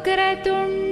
वक्रतुण्ड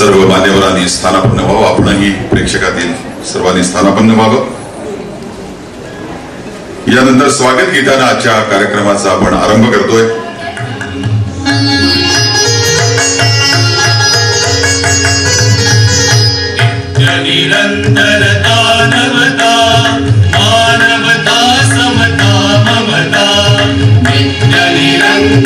सर्व मान्यवरांनी स्थानापन्न व्हावं आपणही प्रेक्षकातील सर्वांनी स्थानापन्न व्हावं यानंतर स्वागत गीतानं आजच्या कार्यक्रमाचा आपण आरंभ करतोय. निरन्तरता नवता मानवता समता ममता. नित्यनिरन्तरता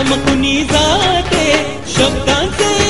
चमकुनी जाते शब्दांचे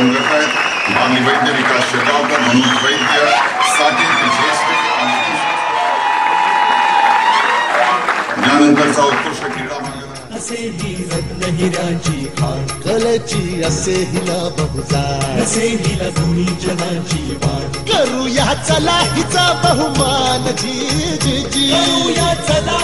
पंधरा वर्ष आहेत मानवी वैद्य विकास शेगावकर मनोज वैद्य साकेत ज्येष्ठ त्यानंतरचा उत्कृष्ट क्रीडा असे ही रत्न हिराची असे हिला बहुजार असे हिला जनाची करूया चला हिचा बहुमान जी जी जी. करूया चला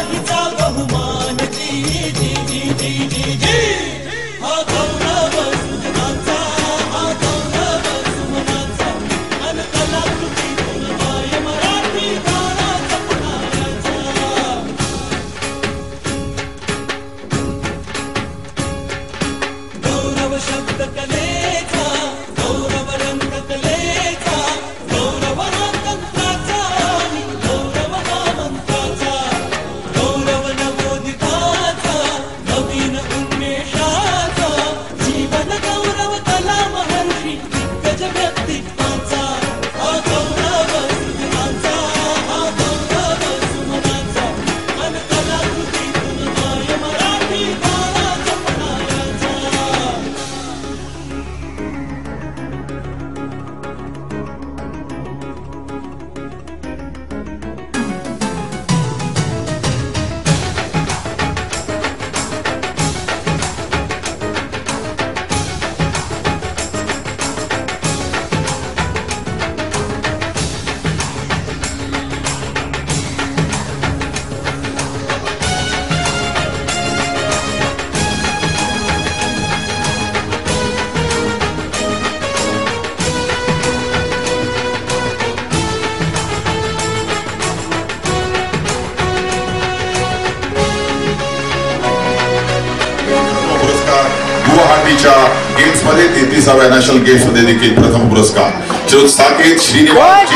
गुवाहाटीच्या गेम्स मध्ये तेहतीसाव्या नॅशनल गेम्स मध्ये देखील प्रथम पुरस्कार। जो साकेत श्रीनिवास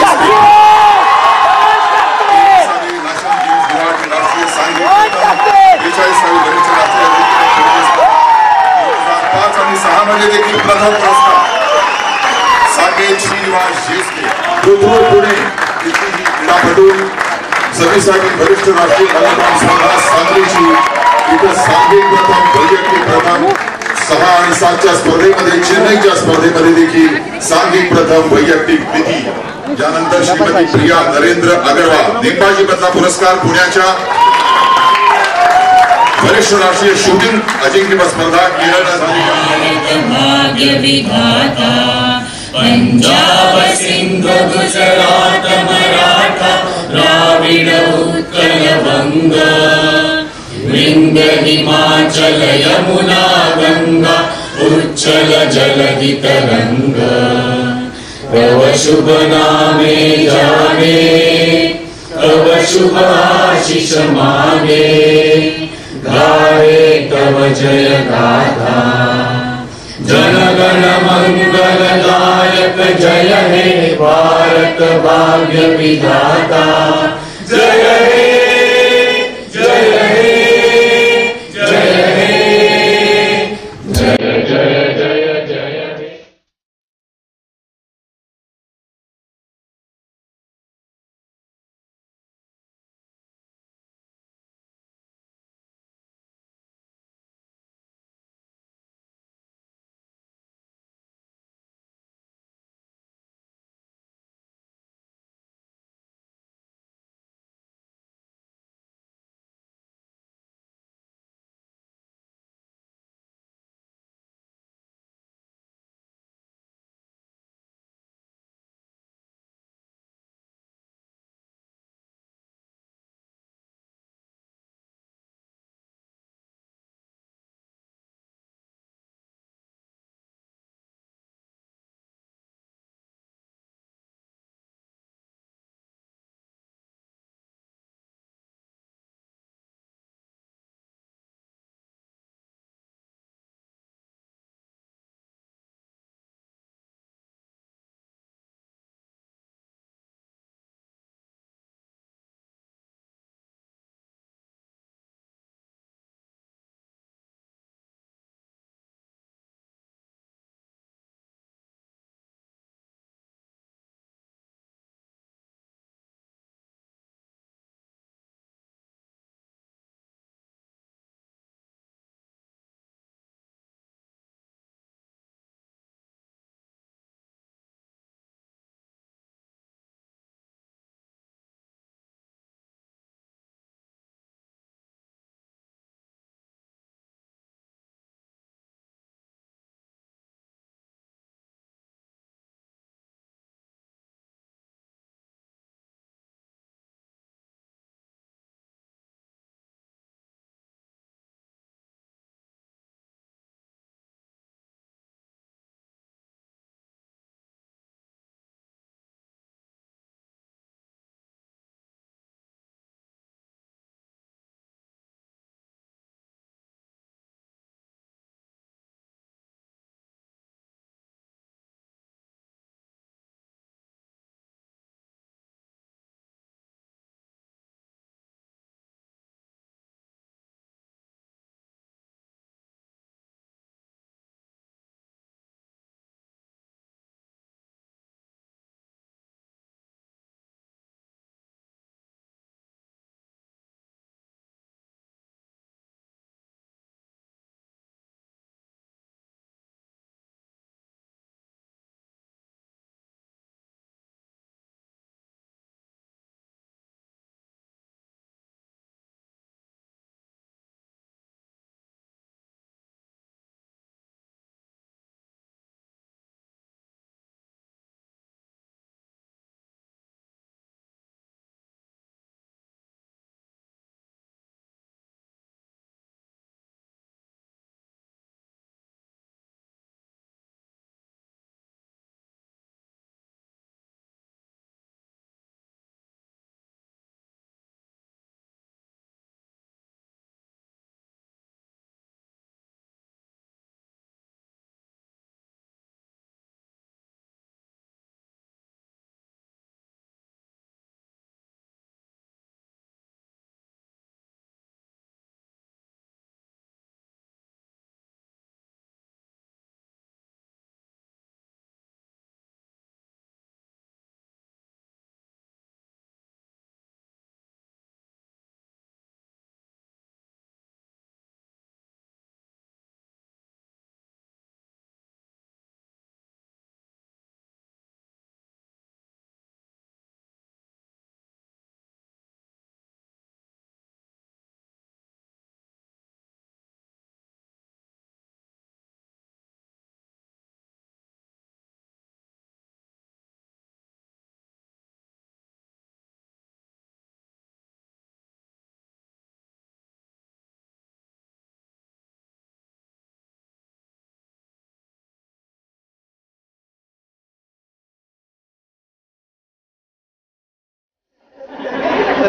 पाच आणि सहा मध्ये देखील प्रथम पुरस्कार। साकेत श्रीनिवास जेसके कोथरूड पुणे येथील क्रीडापटू सव्वीसावी वरिष्ठ राष्ट्रीय मल्लखांब स्पर्धा सांगलीची इथं सांघिक प्रथम वैयक्तिक प्रथम। सहा आणि सातच्या स्पर्धेमध्ये, चेन्नईच्या स्पर्धेमध्ये देखील सांघिक प्रथम वैयक्तिक यानंतर श्रीमती प्रिया नरेंद्र अगरवाल नेमबाजी मधला पुरस्कार वरिष्ठ राष्ट्रीय शूटिंग अजिंक्यपद स्पर्धा पंजाब हिमाचल यमुना गङ्गा उच्चल जलदित तव कव शुभदामे जाने तव आशिष माने घारे कव जय गाथा जनगण मङ्गल जय हे भारत भाग्यविधाता। जय हे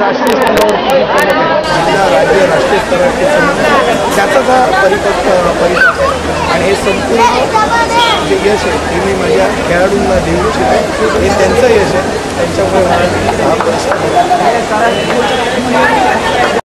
राष्ट्रीय स्तरावरती जी चमक आहे, जिल्हा राज्य राष्ट्रीय स्तरावरची चमक आहे, त्याचाच हा परिपक्व परिपाक आहे आणि हे संपूर्ण जे यश आहे ते मी माझ्या खेळाडूंना देऊ इच्छितो हे त्यांचं यश आहे त्यांच्यामुळे हा